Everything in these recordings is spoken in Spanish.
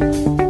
Estamos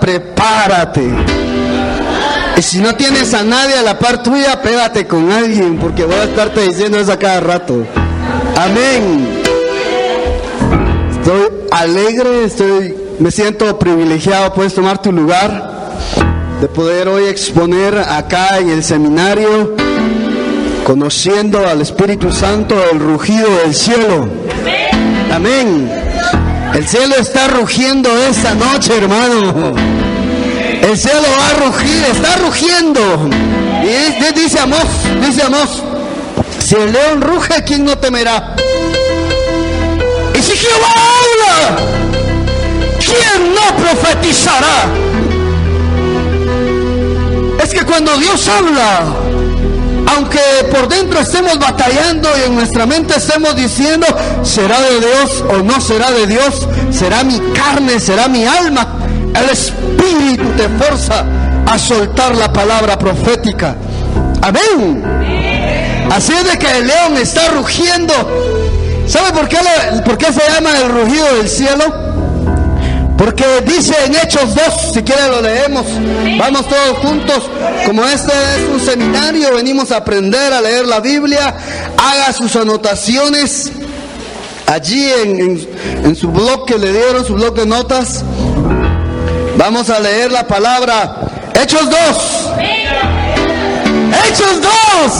prepárate. Y si no tienes a nadie a la par tuya, pégate con alguien, porque voy a estarte diciendo eso a cada rato. Amén. Estoy alegre, estoy, me siento privilegiado, puedes tomar tu lugar, de poder hoy exponer acá en el seminario, conociendo al Espíritu Santo, el rugido del cielo. Amén. El cielo está rugiendo esta noche, hermano. El cielo va a rugir, está rugiendo. Y dice Amós, dice Amós, si el león ruge, ¿quién no temerá? Y si Jehová habla, ¿quién no profetizará? Es que cuando Dios habla, aunque por dentro estemos batallando y en nuestra mente estemos diciendo, ¿será de Dios o no será de Dios? ¿Será mi carne? ¿Será mi alma? El Espíritu te forza a soltar la palabra profética. Amén. Así es de que el león está rugiendo. ¿Sabe por qué, por qué se llama el rugido del cielo? Porque dice en Hechos 2, si quieren lo leemos, vamos todos juntos, como este es un seminario, venimos a aprender a leer la Biblia, haga sus anotaciones allí en, en- su blog que le dieron, su blog de notas. Vamos a leer la palabra Hechos 2. Hechos 2.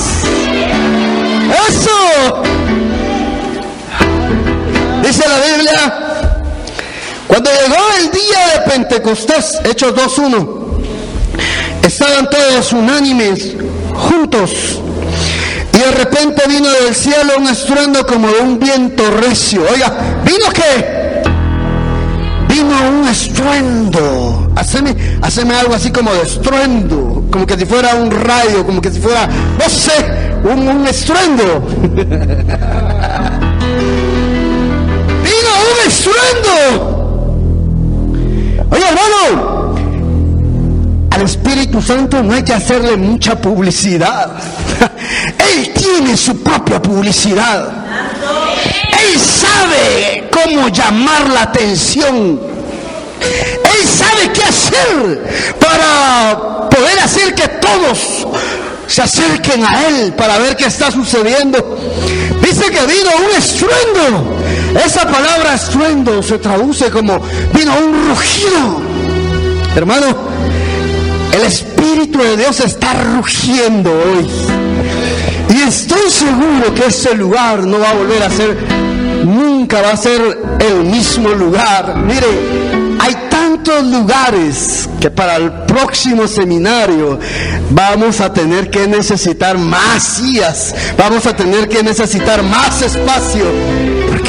Eso. Dice la Biblia, cuando llegó el día de Pentecostés, Hechos 2.1, estaban todos unánimes, juntos, y de repente vino del cielo un estruendo como de un viento recio. Oiga, ¿vino qué? Vino un estruendo. Haceme, haceme algo así como de estruendo, como que si fuera un rayo, como que si fuera, no sé, un, un estruendo. Vino un estruendo. Oye, hermano, al Espíritu Santo no hay que hacerle mucha publicidad. Él tiene su propia publicidad. Él sabe cómo llamar la atención. Él sabe qué hacer para poder hacer que todos se acerquen a Él para ver qué está sucediendo. Dice que vino un estruendo. Esa palabra estruendo se traduce como vino un rugido. Hermano, el Espíritu de Dios está rugiendo hoy. Y estoy seguro que este lugar no va a volver a ser, nunca va a ser el mismo lugar. Mire, hay tantos lugares que para el próximo seminario vamos a tener que necesitar más sillas, vamos a tener que necesitar más espacio,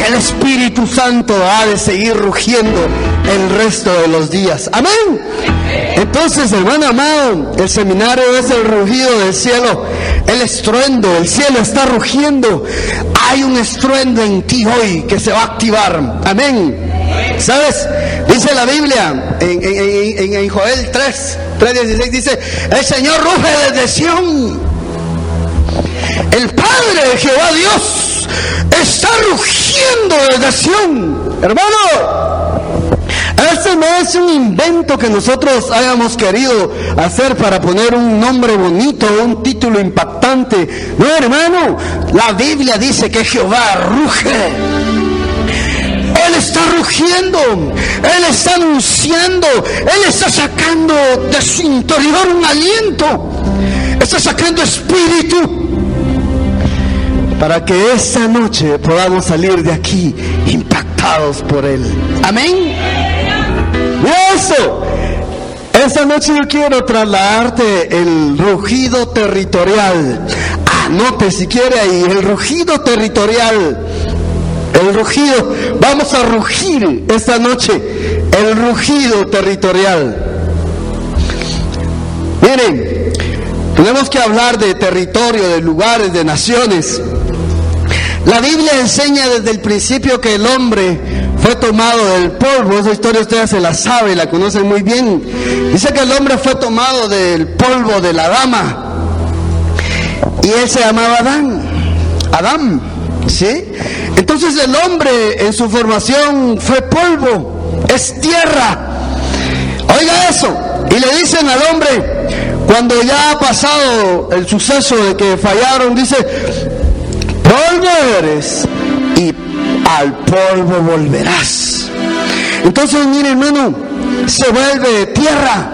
el Espíritu Santo ha de seguir rugiendo el resto de los días. Amén. Entonces, hermano amado, el seminario es el rugido del cielo, el estruendo, el cielo está rugiendo. Hay un estruendo en ti hoy que se va a activar. Amén. ¿Sabes? Dice la Biblia en, en, Joel 3, 3.16, dice, el Señor ruge desde Sión. El Padre de Jehová Dios está rugiendo desde Sión. Hermano, este no es un invento que nosotros hayamos querido hacer para poner un nombre bonito, un título impactante. No, hermano, la Biblia dice que Jehová ruge. Él está rugiendo, Él está anunciando, Él está sacando de su interior un aliento, está sacando espíritu para que esta noche podamos salir de aquí impactados por Él. Amén. Y eso. Esta noche yo quiero trasladarte el rugido territorial. Anote si quiere ahí, el rugido territorial. El rugido, vamos a rugir esta noche, el rugido territorial. Miren, tenemos que hablar de territorio, de lugares, de naciones. La Biblia enseña desde el principio que el hombre fue tomado del polvo. Esa historia ustedes se la sabe, la conocen muy bien. Dice que el hombre fue tomado del polvo de la dama. Y él se llamaba Adán. Adán. ¿Sí? Entonces el hombre en su formación fue polvo. Es tierra. Oiga eso. Y le dicen al hombre, cuando ya ha pasado el suceso de que fallaron, dice, polvo eres y al polvo volverás. Entonces, mire hermano, se vuelve tierra.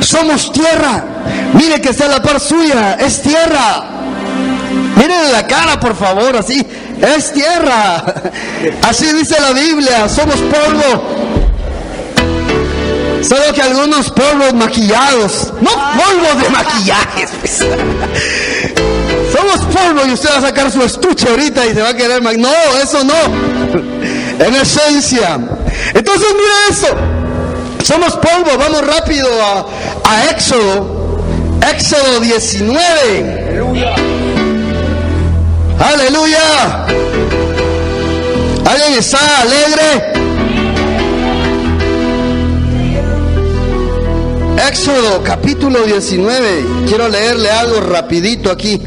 Somos tierra. Mire que está la par suya, es tierra. Mire la cara, por favor, así. Es tierra. Así dice la Biblia, somos polvo. Solo que algunos polvos maquillados, no polvos de maquillaje. Pues. Somos polvo y usted va a sacar su estuche ahorita y se va a querer. No, eso no. En esencia. Entonces, mira eso. Somos polvo. Vamos rápido a, a Éxodo. Éxodo 19. Aleluya. Aleluya. ¿Alguien está alegre? Éxodo capítulo 19. Quiero leerle algo rapidito aquí.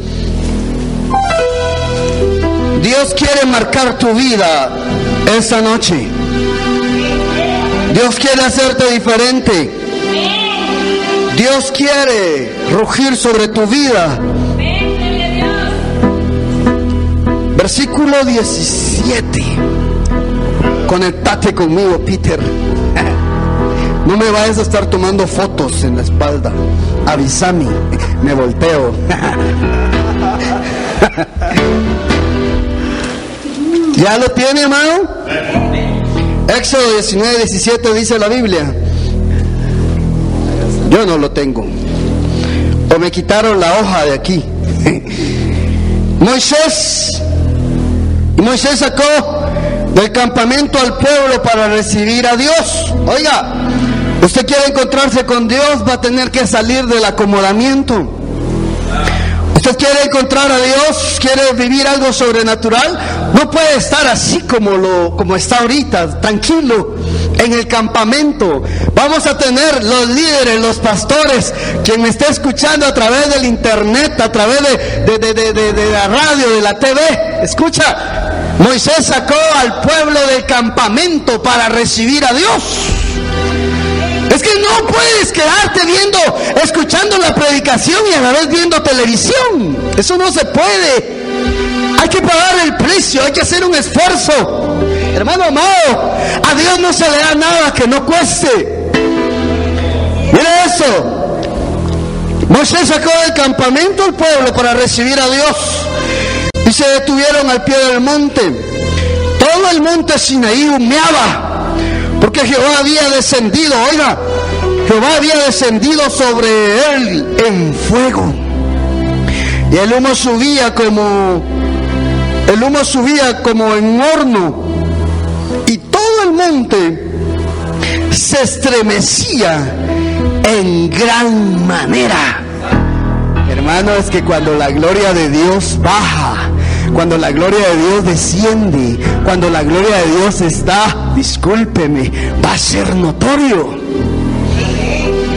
Dios quiere marcar tu vida esta noche. Dios quiere hacerte diferente. Dios quiere rugir sobre tu vida. Versículo 17. Conectate conmigo, Peter. No me vayas a estar tomando fotos en la espalda. Avísame, me volteo. ¿Ya lo tiene, hermano? Éxodo 19, 17 dice la Biblia. Yo no lo tengo. O me quitaron la hoja de aquí. Moisés. Moisés sacó del campamento al pueblo para recibir a Dios. Oiga, usted quiere encontrarse con Dios, va a tener que salir del acomodamiento. Usted quiere encontrar a Dios, quiere vivir algo sobrenatural, no puede estar así como lo como está ahorita, tranquilo en el campamento. Vamos a tener los líderes, los pastores, quien me esté escuchando a través del internet, a través de, de la radio, de la TV. Escucha, Moisés sacó al pueblo del campamento para recibir a Dios. Es que no puedes quedarte viendo, escuchando la predicación y a la vez viendo televisión. Eso no se puede. Hay que pagar el precio, hay que hacer un esfuerzo. Hermano amado, a Dios no se le da nada que no cueste. Mire eso. Moisés sacó del campamento al pueblo para recibir a Dios y se detuvieron al pie del monte. Todo el monte Sinaí humeaba porque Jehová había descendido, oiga, Jehová había descendido sobre él en fuego. Y el humo subía como, el humo subía como en horno. Y todo el monte se estremecía en gran manera. Hermano, es que cuando la gloria de Dios baja, cuando la gloria de Dios desciende, cuando la gloria de Dios está, discúlpeme, va a ser notorio.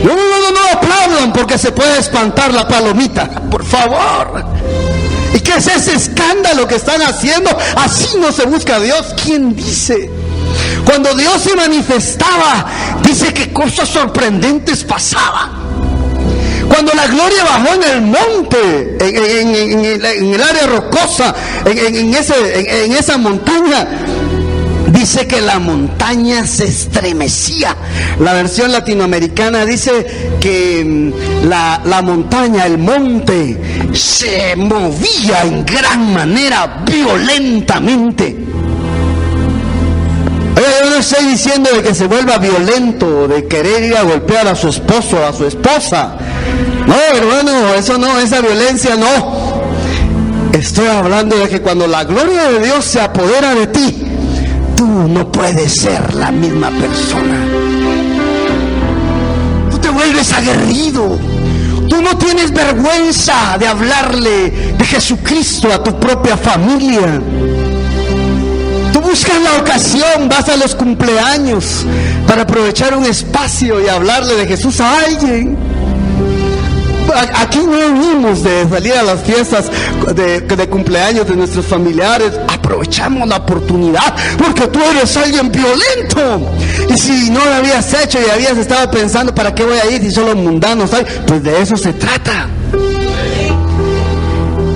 No, no, no, no, aplaudan porque se puede espantar la palomita, por favor. ¿Y qué es ese escándalo que están haciendo? Así no se busca a Dios. ¿Quién dice? Cuando Dios se manifestaba, dice que cosas sorprendentes pasaban. Cuando la gloria bajó en el monte, en, el, área rocosa, en, esa montaña, dice que la montaña se estremecía. La versión latinoamericana dice que mm, la, la, montaña, el monte, se movía en gran manera, violentamente. yo no estoy diciendo de que se vuelva violento, de querer ir a golpear a su esposo a su esposa. No, hermano, eso no, esa violencia no. Estoy hablando de que cuando la gloria de Dios se apodera de ti, tú no puedes ser la misma persona. Tú te vuelves aguerrido. Tú no tienes vergüenza de hablarle de Jesucristo a tu propia familia. Tú buscas la ocasión, vas a los cumpleaños para aprovechar un espacio y hablarle de Jesús a alguien aquí no venimos de salir a las fiestas de, cumpleaños de nuestros familiares. Aprovechamos la oportunidad porque tú eres alguien violento. Y si no lo habías hecho y habías estado pensando, ¿para qué voy a ir si solo mundanos hay? Pues de eso se trata.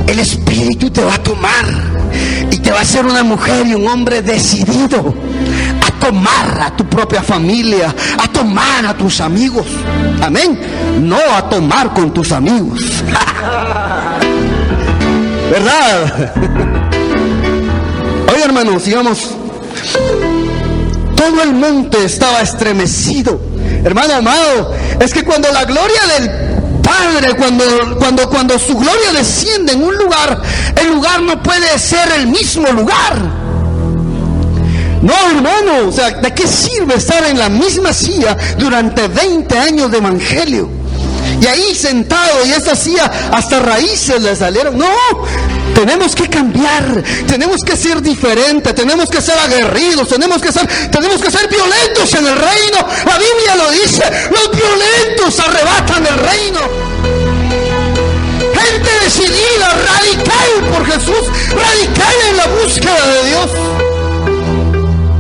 El Espíritu te va a tomar y te va a hacer una mujer y un hombre decidido tomar a tu propia familia, a tomar a tus amigos. Amén. No a tomar con tus amigos. ¿Verdad? Oye hermanos, sigamos. Todo el monte estaba estremecido. Hermano amado, es que cuando la gloria del Padre, cuando, cuando, cuando su gloria desciende en un lugar, el lugar no puede ser el mismo lugar. No, hermano, o sea, ¿de qué sirve estar en la misma silla durante 20 años de evangelio? Y ahí sentado y esa silla hasta raíces le salieron. No, tenemos que cambiar, tenemos que ser diferentes, tenemos que ser aguerridos, tenemos que ser, tenemos que ser violentos en el reino. La Biblia lo dice, los violentos arrebatan el reino. Gente decidida, radical por Jesús, radical en la búsqueda de Dios.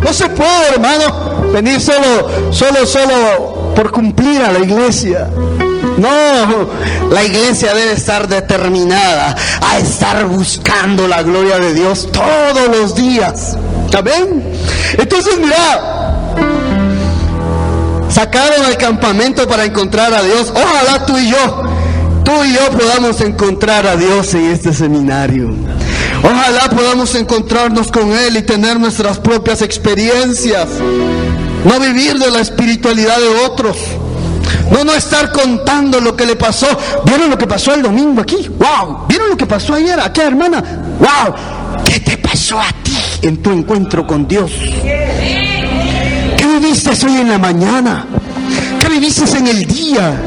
No se puede, hermano, venir solo, solo, solo por cumplir a la iglesia. No, la iglesia debe estar determinada a estar buscando la gloria de Dios todos los días. ¿Amén? Entonces, mira, sacaron al campamento para encontrar a Dios. Ojalá tú y yo, tú y yo podamos encontrar a Dios en este seminario. Ojalá podamos encontrarnos con Él y tener nuestras propias experiencias. No vivir de la espiritualidad de otros. No, no estar contando lo que le pasó. ¿Vieron lo que pasó el domingo aquí? ¡Wow! ¿Vieron lo que pasó ayer? Aquí, hermana. ¡Wow! ¿Qué te pasó a ti en tu encuentro con Dios? ¿Qué viviste hoy en la mañana? ¿Qué viviste en el día?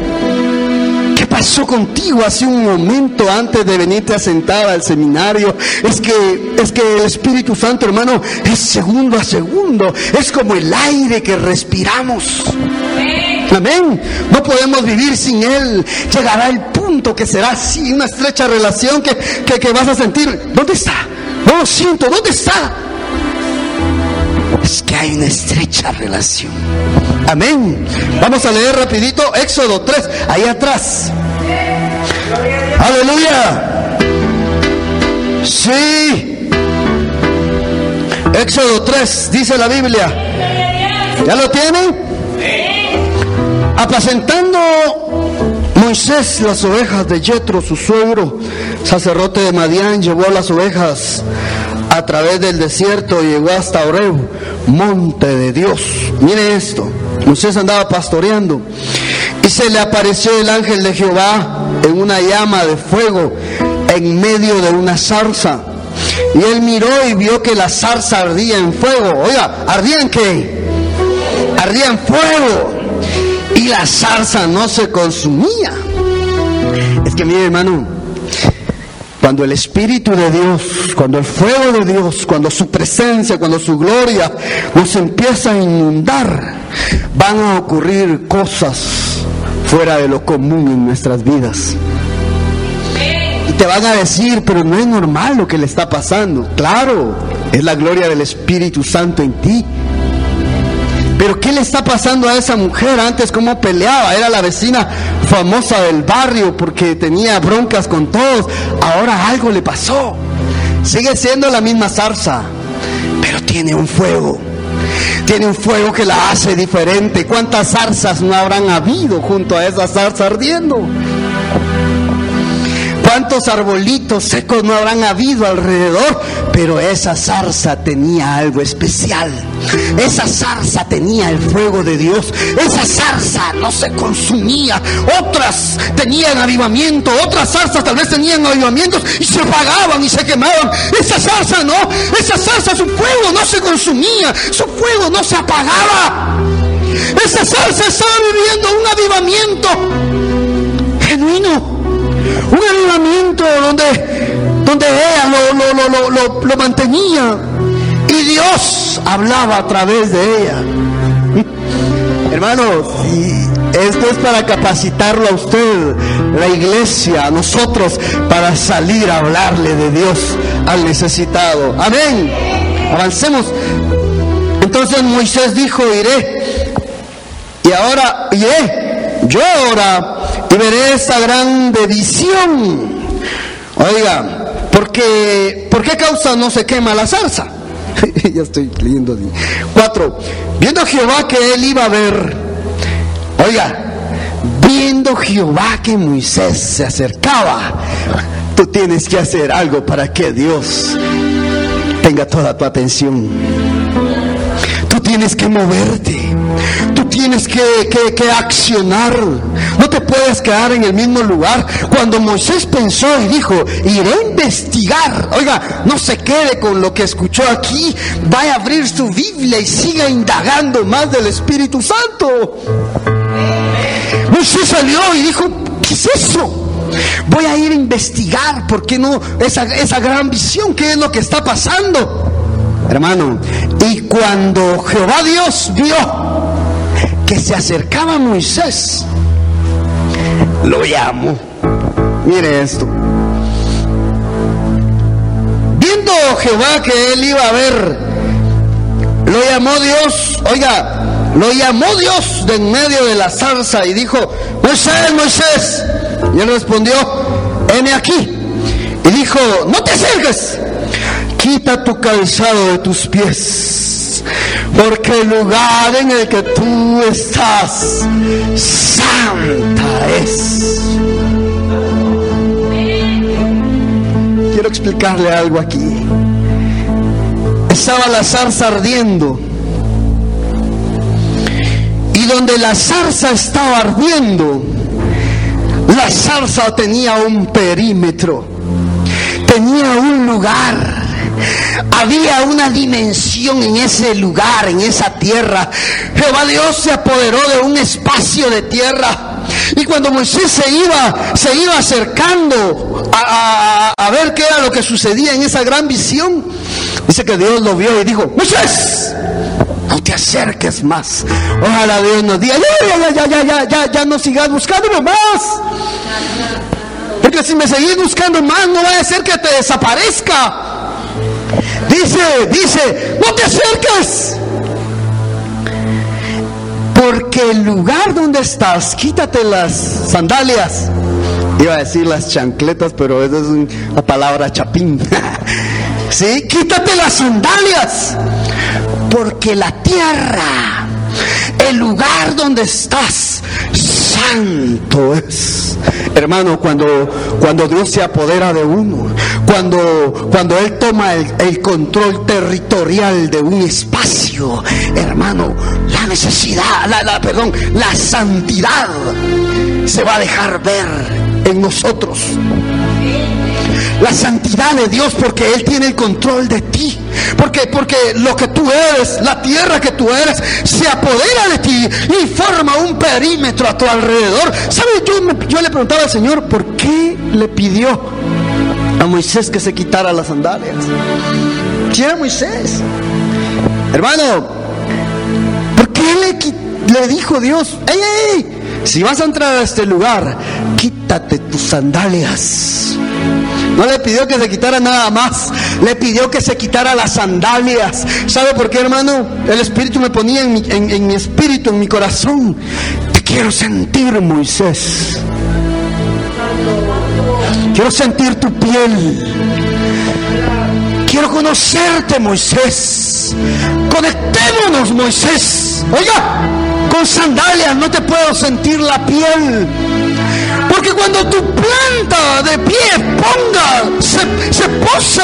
Pasó contigo hace un momento antes de venirte a sentar al seminario? Es que, es que el Espíritu Santo, hermano, es segundo a segundo. Es como el aire que respiramos. Amén. No podemos vivir sin Él. Llegará el punto que será así, una estrecha relación que, que, que vas a sentir. ¿Dónde está? No lo siento. ¿Dónde está? Es que hay una estrecha relación. Amén. Vamos a leer rapidito Éxodo 3, ahí atrás. Aleluya. Sí. Éxodo 3, dice la Biblia. ¿Ya lo tienen? Apacentando Moisés las ovejas de Jetro, su suegro, sacerdote de Madián, llevó las ovejas a través del desierto y llegó hasta Oreb, monte de Dios. Mire esto, Moisés andaba pastoreando y se le apareció el ángel de Jehová en una llama de fuego en medio de una zarza. Y él miró y vio que la zarza ardía en fuego. Oiga, ¿ardía en qué? Ardía en fuego. Y la zarza no se consumía. Es que mire hermano, Cuando el Espíritu de Dios, cuando el fuego de Dios, cuando su presencia, cuando su gloria nos empieza a inundar, van a ocurrir cosas fuera de lo común en nuestras vidas. Y te van a decir, pero no es normal lo que le está pasando. Claro, es la gloria del Espíritu Santo en ti. Pero ¿qué le está pasando a esa mujer antes? ¿Cómo peleaba? Era la vecina famosa del barrio porque tenía broncas con todos. Ahora algo le pasó. Sigue siendo la misma zarza, pero tiene un fuego. Tiene un fuego que la hace diferente. ¿Cuántas zarzas no habrán habido junto a esa zarza ardiendo? ¿Cuántos arbolitos secos no habrán habido alrededor? Pero esa zarza tenía algo especial. Esa zarza tenía el fuego de Dios. Esa zarza no se consumía. Otras tenían avivamiento. Otras zarzas tal vez tenían avivamientos y se apagaban y se quemaban. Esa zarza no. Esa zarza, su fuego no se consumía. Su fuego no se apagaba. Esa zarza estaba viviendo un avivamiento un avivamiento donde, donde ella lo, lo, lo, mantenía y Dios hablaba a través de ella. Hermanos, esto es para capacitarlo a usted, la iglesia, a nosotros, para salir a hablarle de Dios al necesitado. Amén. Avancemos. Entonces Moisés dijo, iré. Y ahora iré. Yo ahora veré esa gran visión. Oiga, porque, ¿por qué causa no se quema la zarza? ya estoy leyendo. Cuatro, viendo Jehová que él iba a ver, oiga, viendo Jehová que Moisés se acercaba, tú tienes que hacer algo para que Dios tenga toda tu atención. Tú tienes que moverte tienes que, accionar. No te puedes quedar en el mismo lugar. Cuando Moisés pensó y dijo, iré a investigar. Oiga, no se quede con lo que escuchó aquí. Vaya a abrir su Biblia y siga indagando más del Espíritu Santo. Moisés salió y dijo, ¿qué es eso? Voy a ir a investigar, ¿por qué no? Esa, esa gran visión, ¿qué es lo que está pasando? Hermano, y cuando Jehová Dios vio que se acercaba a Moisés, lo llamó. Mire esto. Viendo Jehová que él iba a ver, lo llamó Dios, oiga, lo llamó Dios de en medio de la zarza y dijo, Moisés, Moisés. Y él respondió, heme aquí. Y dijo, no te acerques, quita tu calzado de tus pies porque el lugar en el que tú estás, santa es. Quiero explicarle algo aquí. Estaba la zarza ardiendo. Y donde la zarza estaba ardiendo, la zarza tenía un perímetro, tenía un lugar había una dimensión en ese lugar, en esa tierra. Jehová Dios se apoderó de un espacio de tierra. Y cuando Moisés se iba, se iba acercando a, ver qué era lo que sucedía en esa gran visión, dice que Dios lo vio y dijo, Moisés, no te acerques más. Ojalá Dios nos diga, ya, ya, ya, ya, ya, ya, ya no sigas buscándome más. Porque si me seguís buscando más, no va a ser que te desaparezca. Dice, dice, no te acerques. Porque el lugar donde estás, quítate las sandalias. Iba a decir las chancletas, pero esa es una palabra chapín. sí, quítate las sandalias. Porque la tierra, el lugar donde estás, santo es. Hermano, cuando, cuando Dios se apodera de uno, cuando, cuando Él toma el, control territorial de un espacio, hermano, la necesidad, la, la, perdón, la santidad se va a dejar ver en nosotros la santidad de Dios porque Él tiene el control de ti. Porque, porque lo que tú eres, la tierra que tú eres, se apodera de ti y forma un perímetro a tu alrededor. ¿Sabes? Yo, yo le preguntaba al Señor, ¿por qué le pidió a Moisés que se quitara las sandalias. ¿Quién era Moisés? Hermano, ¿por qué le, dijo Dios, ¡ey, ey! Si vas a entrar a este lugar, quítate tus sandalias. No le pidió que se quitara nada más, le pidió que se quitara las sandalias. ¿Sabe por qué, hermano? El Espíritu me ponía en mi, espíritu, en mi corazón. Te quiero sentir, Moisés. Quiero sentir tu piel. Quiero conocerte, Moisés. Conectémonos, Moisés. Oiga, con sandalias no te puedo sentir la piel. Porque cuando tu planta de pie ponga, se, se pose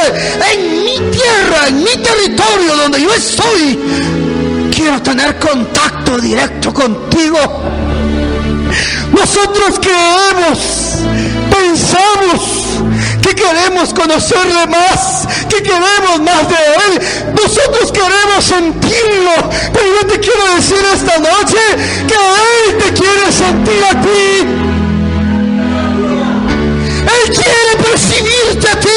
en mi tierra, en mi territorio donde yo estoy, quiero tener contacto directo contigo. Nosotros creemos, pensamos que queremos conocerle más, que queremos más de Él. Nosotros queremos sentirlo, pero yo te quiero decir esta noche que Él te quiere sentir a ti. Él quiere percibirte a ti.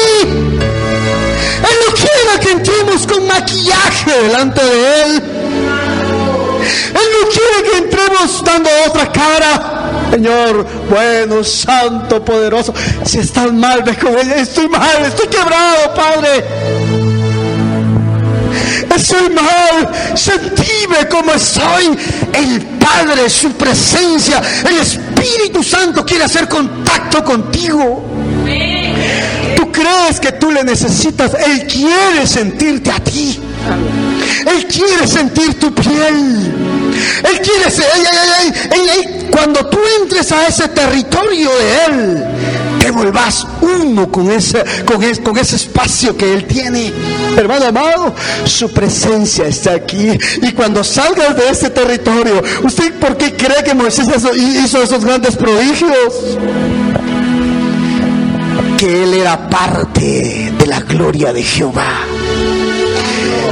Él no quiere que entremos con maquillaje delante de Él. Él no quiere que entremos dando otra cara. Señor, bueno, santo, poderoso. Si estás mal, ve con. Estoy mal, estoy quebrado, Padre. Estoy mal, sentime como estoy. El Padre, su presencia, el Espíritu Santo quiere hacer contacto contigo. Crees que tú le necesitas, Él quiere sentirte a ti. Él quiere sentir tu piel. Él quiere ser, cuando tú entres a ese territorio de Él, te vuelvas uno con ese, con, ese, con ese espacio que Él tiene. Hermano amado, su presencia está aquí. Y cuando salgas de ese territorio, ¿usted por qué cree que Moisés hizo esos grandes prodigios? Que Él era parte de la gloria de Jehová.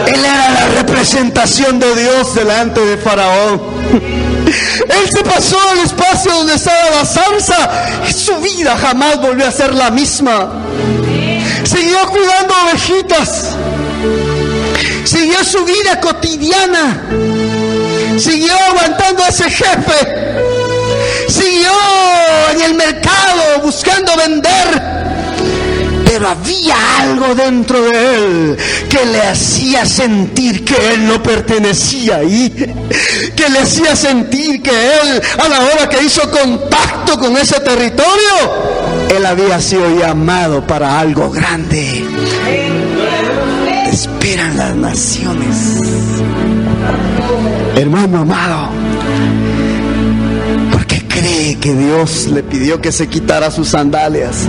Él era la representación de Dios delante de Faraón. Él se pasó al espacio donde estaba la salsa y su vida jamás volvió a ser la misma. Siguió cuidando ovejitas. Siguió su vida cotidiana. Siguió aguantando a ese jefe. Siguió en el mercado buscando vender pero había algo dentro de él que le hacía sentir que él no pertenecía ahí, que le hacía sentir que él, a la hora que hizo contacto con ese territorio, él había sido llamado para algo grande. Esperan las naciones. Hermano amado, que Dios le pidió que se quitara sus sandalias.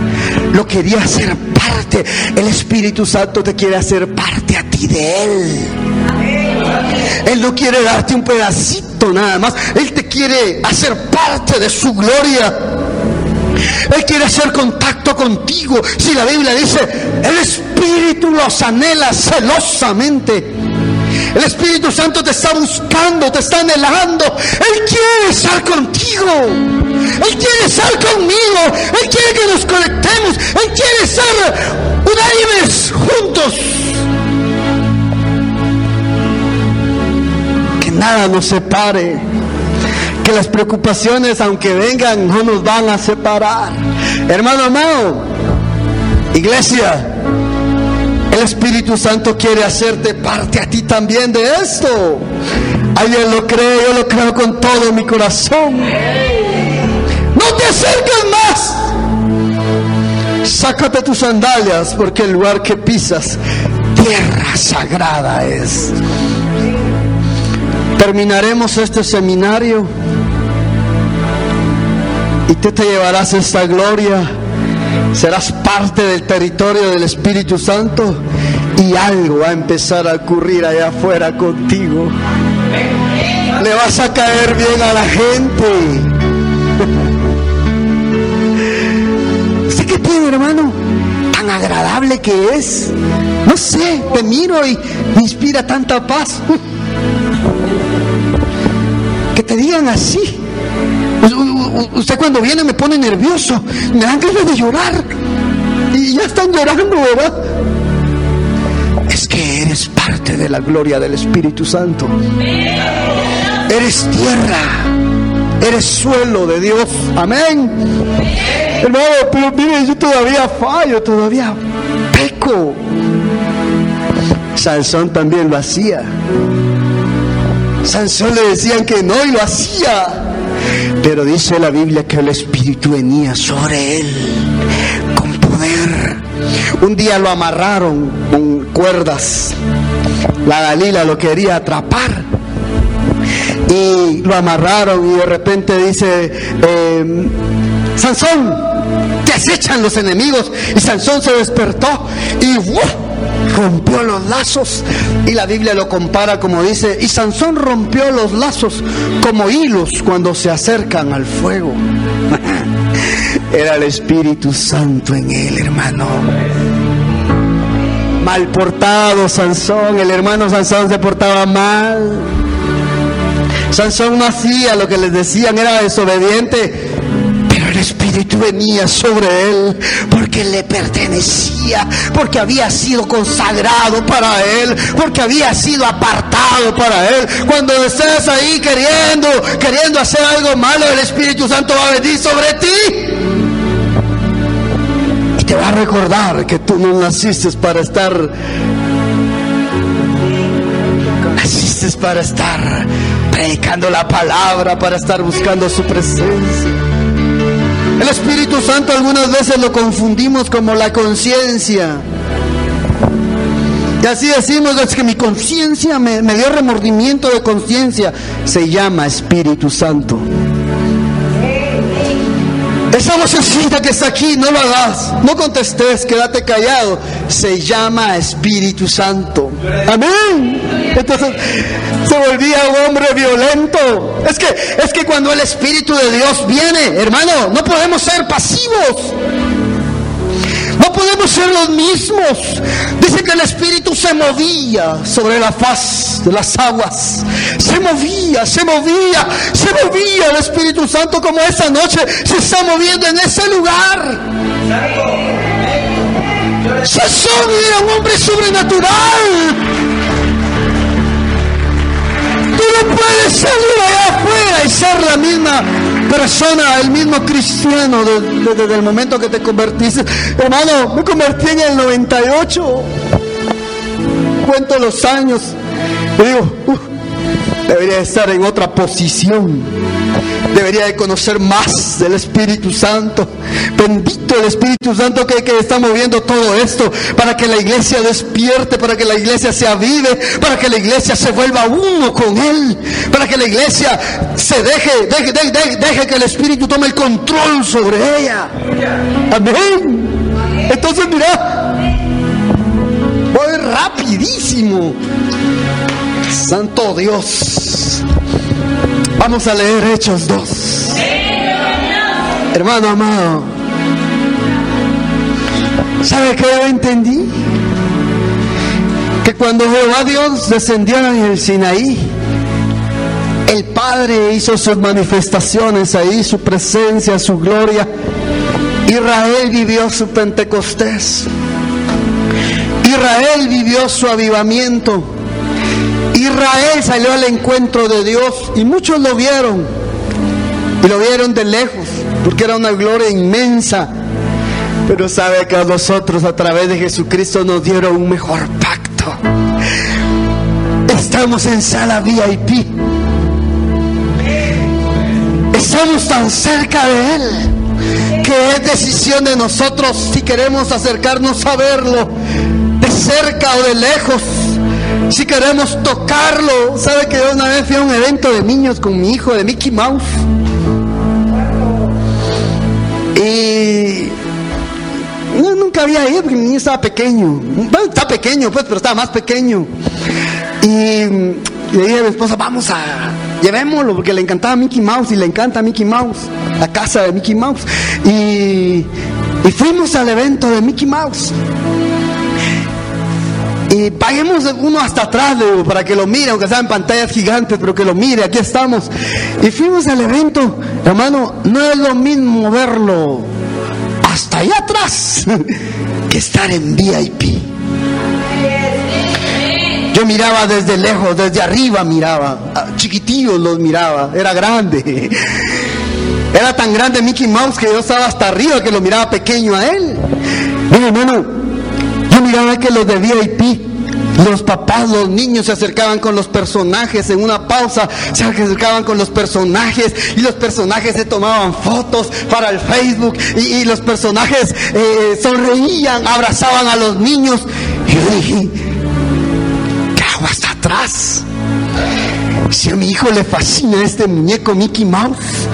Lo quería hacer parte. El Espíritu Santo te quiere hacer parte a ti de Él. Él no quiere darte un pedacito nada más. Él te quiere hacer parte de su gloria. Él quiere hacer contacto contigo. Si la Biblia dice, el Espíritu los anhela celosamente. El Espíritu Santo te está buscando, te está anhelando. Él quiere estar contigo. Él quiere estar conmigo. Él quiere que nos conectemos. Él quiere estar unánimes juntos. Que nada nos separe. Que las preocupaciones, aunque vengan, no nos van a separar. Hermano amado, iglesia, el Espíritu Santo quiere hacerte parte a ti también de esto. Alguien lo cree, yo lo creo con todo mi corazón. No te acerques más. Sácate tus sandalias porque el lugar que pisas, tierra sagrada es. Terminaremos este seminario y tú te llevarás esta gloria serás parte del territorio del Espíritu Santo y algo va a empezar a ocurrir allá afuera contigo. Le vas a caer bien a la gente. ¿Usted qué tiene, hermano? Tan agradable que es. No sé, te miro y me inspira tanta paz. Que te digan así. Usted cuando viene me pone nervioso, me dan ganas de llorar. y ya están llorando, ¿verdad? Es que eres parte de la gloria del Espíritu Santo. Eres tierra, eres suelo de Dios. Amén. Hermano, pero mire, yo todavía fallo, todavía peco. Sansón también lo hacía. Sansón le decían que no y lo hacía. Pero dice la Biblia que el Espíritu venía sobre él con poder. Un día lo amarraron con cuerdas. La Dalila lo quería atrapar. Y lo amarraron y de repente dice, eh, Sansón, te acechan los enemigos. Y Sansón se despertó y rompió los lazos. Y la Biblia lo compara como dice, y Sansón rompió los lazos como hilos cuando se acercan al fuego. Era el Espíritu Santo en él, hermano. Mal portado Sansón, el hermano Sansón se portaba mal. Sansón no hacía lo que les decían, era desobediente Espíritu venía sobre él porque le pertenecía, porque había sido consagrado para él, porque había sido apartado para él. Cuando estés ahí queriendo, queriendo hacer algo malo, el Espíritu Santo va a venir sobre ti. Y te va a recordar que tú no naciste para estar naciste para estar predicando la palabra, para estar buscando su presencia. El Espíritu Santo algunas veces lo confundimos como la conciencia. Y así decimos, es que mi conciencia me, dio remordimiento de conciencia. Se llama Espíritu Santo. Esa vocecita que está aquí, no lo hagas, no contestes, quédate callado. Se llama Espíritu Santo. Amén. Entonces se volvía un hombre violento. Es que, es que cuando el Espíritu de Dios viene, hermano, no podemos ser pasivos. No podemos ser los mismos. Dice que el Espíritu se movía sobre la faz de las aguas. Se movía, se movía, se movía el Espíritu Santo como esa noche se está moviendo en ese lugar. Sasón era un hombre sobrenatural. Tú no puedes salir allá afuera y ser la misma persona, el mismo cristiano desde, el momento que te convertiste. Hermano, me convertí en el 98. Cuento los años. Y digo, debería estar en otra posición. Debería de conocer más del Espíritu Santo. Bendito el Espíritu Santo que, está moviendo todo esto para que la iglesia despierte, para que la iglesia se avive, para que la iglesia se vuelva uno con Él, para que la iglesia se deje, deje, deje, deje que el Espíritu tome el control sobre ella. Amén. Entonces mira, voy rapidísimo. Santo Dios. Vamos a leer Hechos 2. Hermano amado, ¿sabe qué yo entendí? Que cuando Jehová Dios descendió en el Sinaí, el Padre hizo sus manifestaciones ahí, su presencia, su gloria. Israel vivió su Pentecostés. Israel vivió su avivamiento. Israel salió al encuentro de Dios y muchos lo vieron. Y lo vieron de lejos, porque era una gloria inmensa. Pero sabe que a nosotros a través de Jesucristo nos dieron un mejor pacto. Estamos en sala VIP. Estamos tan cerca de Él que es decisión de nosotros si queremos acercarnos a verlo de cerca o de lejos si queremos tocarlo, ¿sabe que yo una vez fui a un evento de niños con mi hijo de Mickey Mouse? Y yo nunca había ido porque mi niño estaba pequeño. Bueno, está pequeño, pues, pero estaba más pequeño. Y le dije a mi esposa, vamos a, llevémoslo, porque le encantaba Mickey Mouse y le encanta Mickey Mouse, la casa de Mickey Mouse. Y, y fuimos al evento de Mickey Mouse. Y paguemos uno hasta atrás para que lo mire, aunque sea en pantallas gigantes, pero que lo mire, aquí estamos. Y fuimos al evento, hermano, no es lo mismo verlo hasta allá atrás que estar en VIP. Yo miraba desde lejos, desde arriba miraba, chiquitillos los miraba, era grande. Era tan grande Mickey Mouse que yo estaba hasta arriba que lo miraba pequeño a él. Mira, hermano, que los de VIP los papás, los niños se acercaban con los personajes en una pausa, se acercaban con los personajes y los personajes se tomaban fotos para el Facebook y, los personajes eh, sonreían, abrazaban a los niños. Y yo dije, ¿qué hago hasta atrás? Si a mi hijo le fascina este muñeco Mickey Mouse,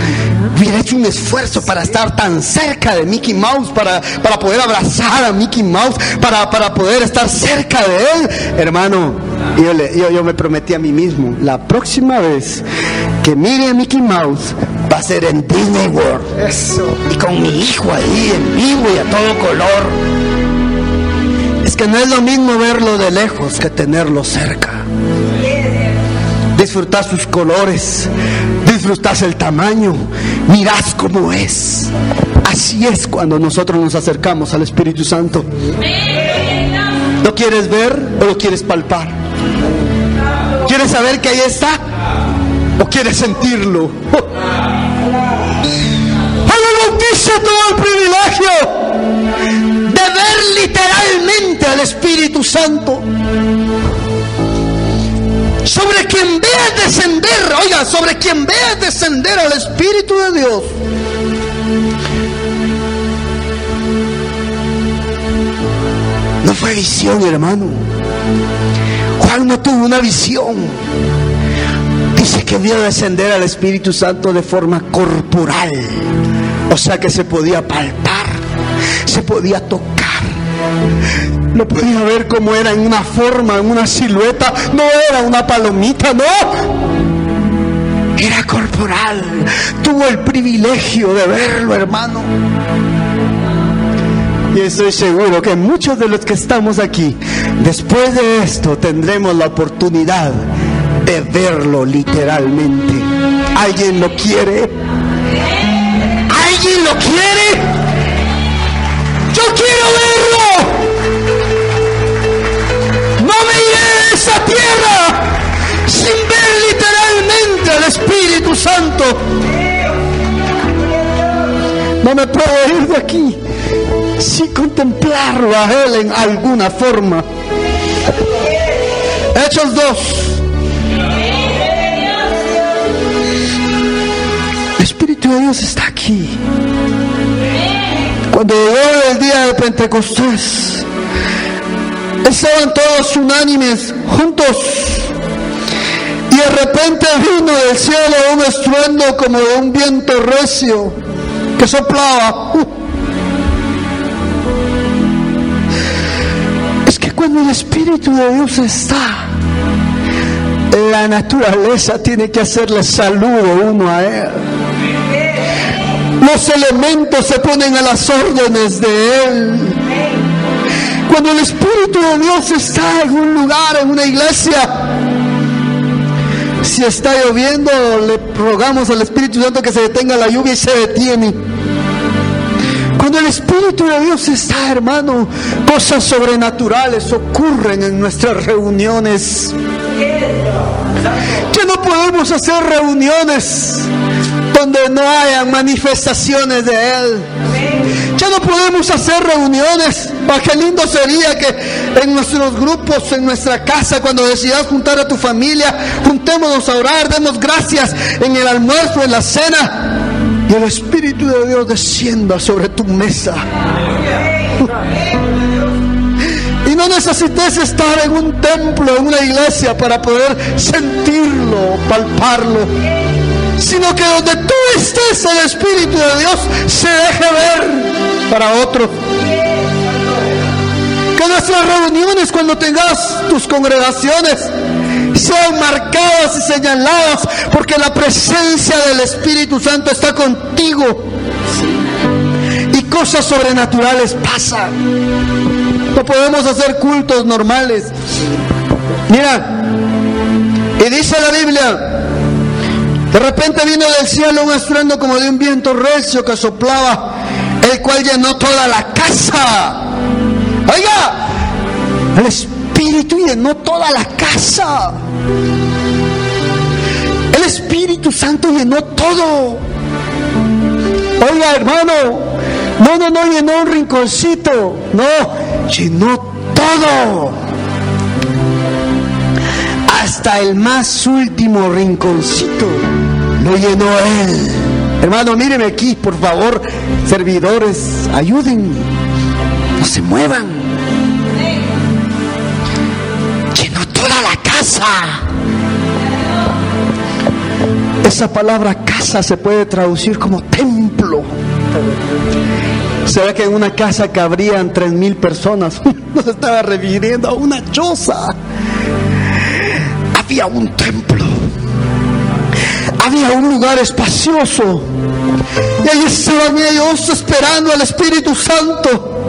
hubiera hecho un esfuerzo para estar tan cerca de Mickey Mouse, para, para poder abrazar a Mickey Mouse, para, para poder estar cerca de él. Hermano, yo, yo, me prometí a mí mismo, la próxima vez que mire a Mickey Mouse, va a ser en Disney World. Eso. Y con mi hijo ahí en vivo y a todo color. Es que no es lo mismo verlo de lejos que tenerlo cerca disfrutar sus colores, disfrutar el tamaño, mirás cómo es. Así es cuando nosotros nos acercamos al Espíritu Santo. ¿Lo quieres ver o lo quieres palpar? ¿Quieres saber que ahí está? ¿O quieres sentirlo? bautizo todo el privilegio de ver literalmente al Espíritu Santo sobre quien vea descender, oiga, sobre quien vea descender al Espíritu de Dios. No fue visión, hermano. Juan no tuvo una visión. Dice que vio descender al Espíritu Santo de forma corporal. O sea que se podía palpar, se podía tocar lo podía ver como era en una forma, en una silueta. No era una palomita, no. Era corporal. Tuvo el privilegio de verlo, hermano. Y estoy seguro que muchos de los que estamos aquí, después de esto, tendremos la oportunidad de verlo literalmente. ¿Alguien lo quiere? ¿Alguien lo quiere? Me puedo ir de aquí sin contemplarlo a Él en alguna forma. Hechos 2. El Espíritu de Dios está aquí. Cuando llegó el día de Pentecostés, estaban todos unánimes, juntos. Y de repente vino del cielo un estruendo como de un viento recio que soplaba. Es que cuando el Espíritu de Dios está, la naturaleza tiene que hacerle saludo uno a Él. Los elementos se ponen a las órdenes de Él. Cuando el Espíritu de Dios está en un lugar, en una iglesia, si está lloviendo, le rogamos al Espíritu Santo que se detenga la lluvia y se detiene. El Espíritu de Dios está, hermano, cosas sobrenaturales ocurren en nuestras reuniones. Ya no podemos hacer reuniones donde no hayan manifestaciones de Él. Ya no podemos hacer reuniones. Ah, qué lindo sería que en nuestros grupos, en nuestra casa, cuando decidas juntar a tu familia, juntémonos a orar, demos gracias en el almuerzo, en la cena. Y el Espíritu de Dios descienda sobre tu mesa. Y no necesites estar en un templo, en una iglesia para poder sentirlo, palparlo sino que donde tú estés, el Espíritu de Dios se deje ver para otros. Que nuestras reuniones, cuando tengas tus congregaciones, sean marcadas y señaladas, porque la presencia del Espíritu Santo está contigo. Cosas sobrenaturales pasan. No podemos hacer cultos normales. Mira, y dice la Biblia, de repente vino del cielo un estruendo como de un viento recio que soplaba el cual llenó toda la casa. Oiga, el Espíritu llenó toda la casa. El Espíritu Santo llenó todo. Oiga, hermano, no, no, no llenó un rinconcito, no, llenó todo. Hasta el más último rinconcito lo llenó Él. Hermano, míreme aquí, por favor, servidores, ayuden, no se muevan. Llenó toda la casa. Esa palabra casa se puede traducir como templo. ¿Será que en una casa cabrían tres mil personas? No se estaba refiriendo a una choza. Había un templo. Había un lugar espacioso. Y ahí estaban ellos esperando al Espíritu Santo.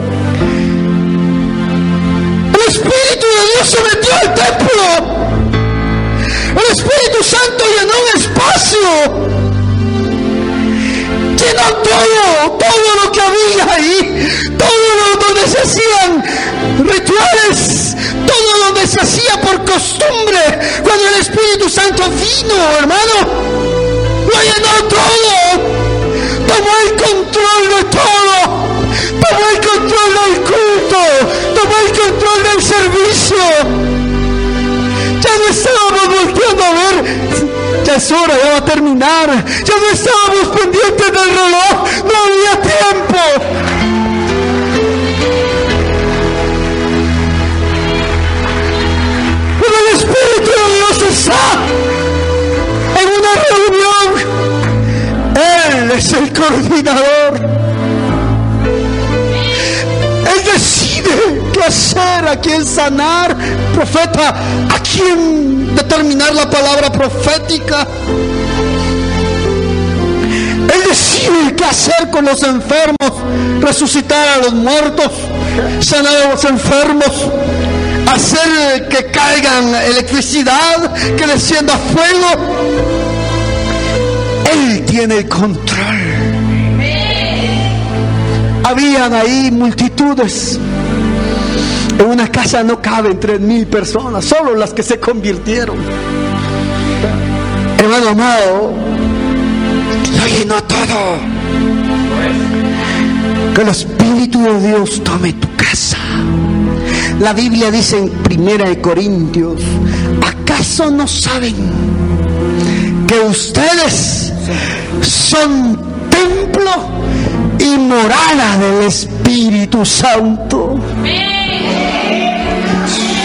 El Espíritu de Dios se metió al templo. El Espíritu Santo llenó un espacio. Llenó todo, todo lo que había ahí. Todo lo donde se hacían rituales. Todo donde se hacía por costumbre. Cuando el Espíritu Santo vino, hermano. Lo llenó todo. Tomó el control de todo. Tomó el control del culto. Tomó el control del servicio. Ya no estábamos volviendo a ver. Es hora, ya va a terminar. Ya no estábamos pendientes del reloj. No había tiempo. Pero el Espíritu de Dios está en una reunión. Él es el coordinador. Hacer, a quién sanar, profeta, a quién determinar la palabra profética. Él decide qué hacer con los enfermos, resucitar a los muertos, sanar a los enfermos, hacer que caigan electricidad, que descienda fuego. Él tiene el control. Habían ahí multitudes. En una casa no caben tres mil personas, solo las que se convirtieron. Hermano amado, lo llenó todo. Que el Espíritu de Dios tome tu casa. La Biblia dice en Primera de Corintios, ¿acaso no saben que ustedes son templo y morada del Espíritu Santo?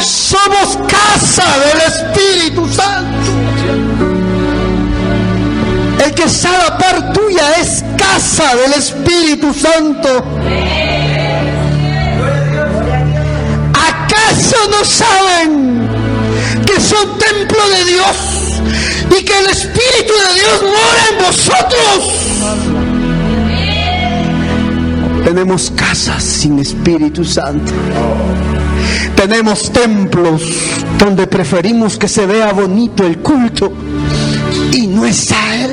Somos casa del Espíritu Santo. El que está a la par tuya es casa del Espíritu Santo. ¿Acaso no saben que son templo de Dios y que el Espíritu de Dios mora en vosotros? Tenemos casas sin Espíritu Santo. Tenemos templos donde preferimos que se vea bonito el culto y no está Él.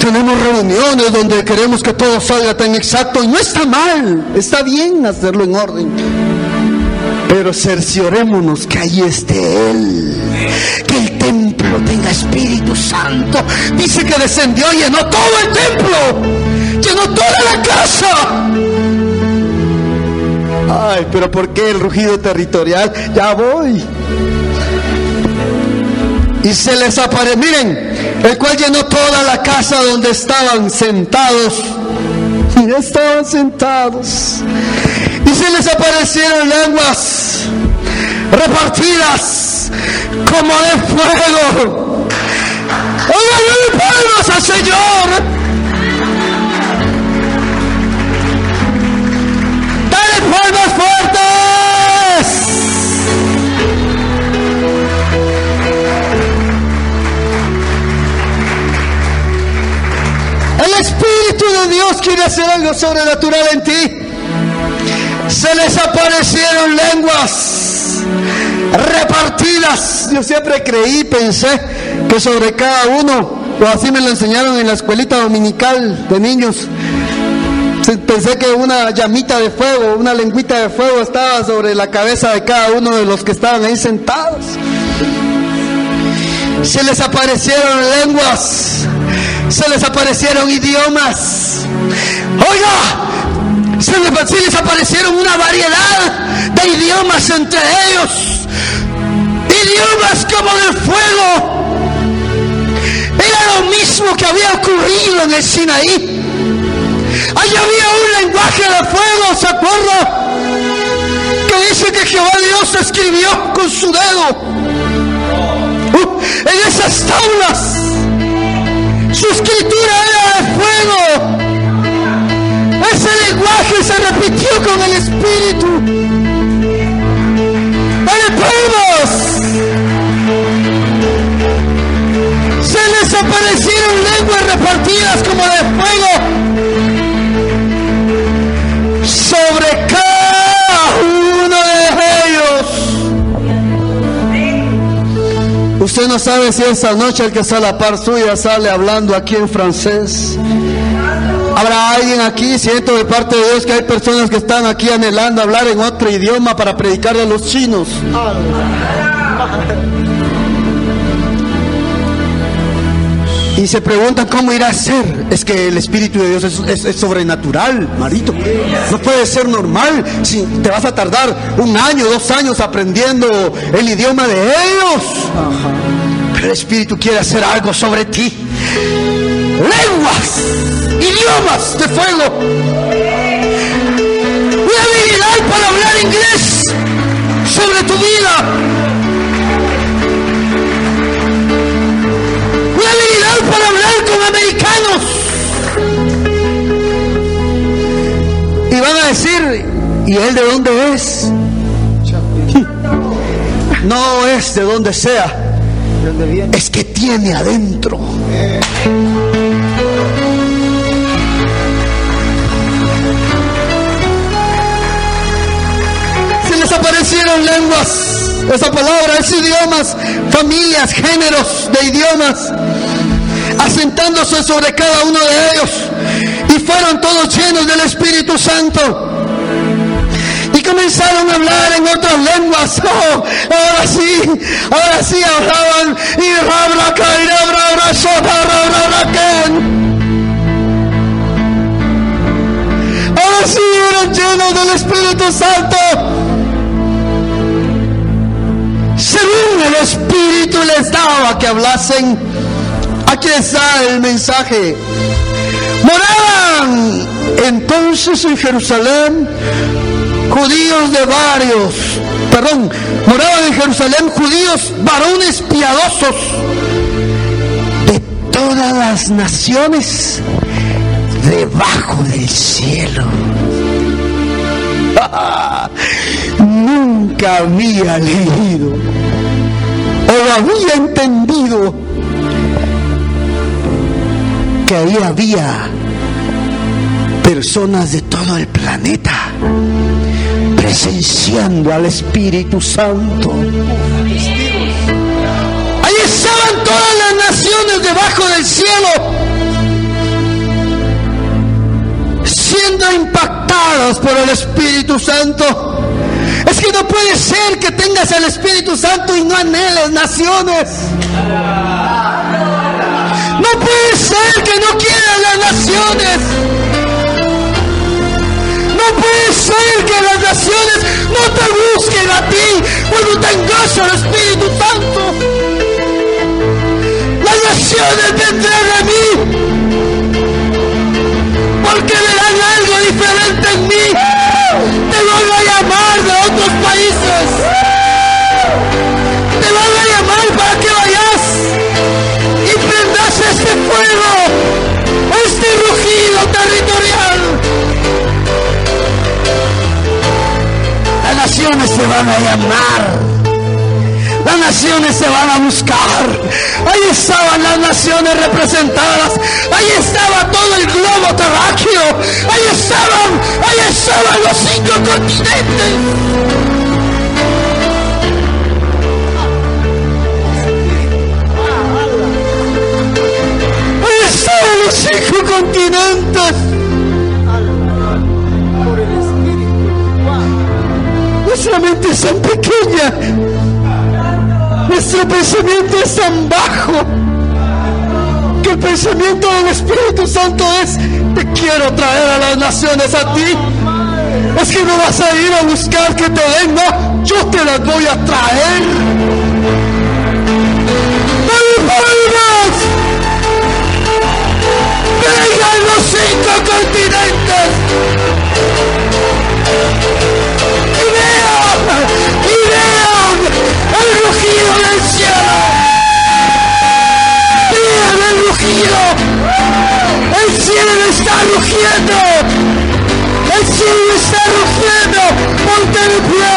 Tenemos reuniones donde queremos que todo salga tan exacto y no está mal, está bien hacerlo en orden. Pero cerciorémonos que ahí esté Él, que el templo tenga Espíritu Santo. Dice que descendió y llenó todo el templo, llenó toda la casa. Ay, pero ¿por qué el rugido territorial? Ya voy. Y se les apareció, miren, el cual llenó toda la casa donde estaban sentados. Y estaban sentados. Y se les aparecieron lenguas repartidas como de fuego. Oigan, palmas al Señor. Dale palmas fuertes. El Espíritu de Dios quiere hacer algo sobrenatural en ti. Se les aparecieron lenguas repartidas. Yo siempre creí, pensé que sobre cada uno o así me lo enseñaron en la escuelita dominical de niños. Pensé que una llamita de fuego, una lengüita de fuego estaba sobre la cabeza de cada uno de los que estaban ahí sentados. Se les aparecieron lenguas, se les aparecieron idiomas. Oiga, se les, aparecieron una variedad de idiomas entre ellos. Idiomas como de fuego. Era lo mismo que había ocurrido en el Sinaí. Allí había un lenguaje de fuego, ¿se acuerda? Que dice que Jehová Dios escribió con su dedo uh, en esas tablas. Su escritura era de fuego. Ese lenguaje se repitió con el Espíritu. Aparecieron lenguas repartidas como de fuego sobre cada uno de ellos. Usted no sabe si esa noche el que está a la par suya sale hablando aquí en francés. Habrá alguien aquí, siento de parte de Dios que hay personas que están aquí anhelando hablar en otro idioma para predicarle a los chinos y se preguntan cómo irá a ser. Es que el Espíritu de Dios es, sobrenatural, marito. No puede ser normal. Si te vas a tardar un año, dos años aprendiendo el idioma de ellos. Pero el Espíritu quiere hacer algo sobre ti. Lenguas, idiomas de fuego. Una habilidad para hablar inglés sobre tu vida Y van a decir, ¿y él de dónde es? No es de donde sea, es que tiene adentro. Se les aparecieron lenguas, esa palabra, es idiomas, familias, géneros de idiomas asentándose sobre cada uno de ellos. Y fueron todos llenos del Espíritu Santo. Y comenzaron a hablar en otras lenguas. Oh, ahora sí, ahora sí hablaban. Y Ahora sí eran llenos del Espíritu Santo. Según el Espíritu les daba que hablasen Aquí está el mensaje. Moraban entonces en Jerusalén judíos de varios, perdón, moraban en Jerusalén judíos varones piadosos de todas las naciones debajo del cielo. Nunca había leído o había entendido ahí había personas de todo el planeta presenciando al Espíritu Santo. Ahí estaban todas las naciones debajo del cielo, siendo impactadas por el Espíritu Santo. Es que no puede ser que tengas el Espíritu Santo y no anheles naciones. Puede ser que no quieran las naciones. No puede ser que las naciones no te busquen a ti cuando tengas el Espíritu Santo. Las naciones vendrán a mí porque verán algo diferente en mí. Te van a llamar de otros países. Naciones se van a llamar. Las naciones se van a buscar. Ahí estaban las naciones representadas. Ahí estaba todo el globo terráqueo. Ahí estaban, ahí estaban los cinco continentes. los cinco continentes. Nuestra mente es tan pequeña. Nuestro pensamiento es tan bajo. Que el pensamiento del Espíritu Santo es, te quiero traer a las naciones a ti. Es que no vas a ir a buscar que te den, no, yo te las voy a traer. palmas! ¡Vengan los cinco continentes! ¡Vean el cielo está rugiendo! El cielo está rugiendo. Ponte de pie.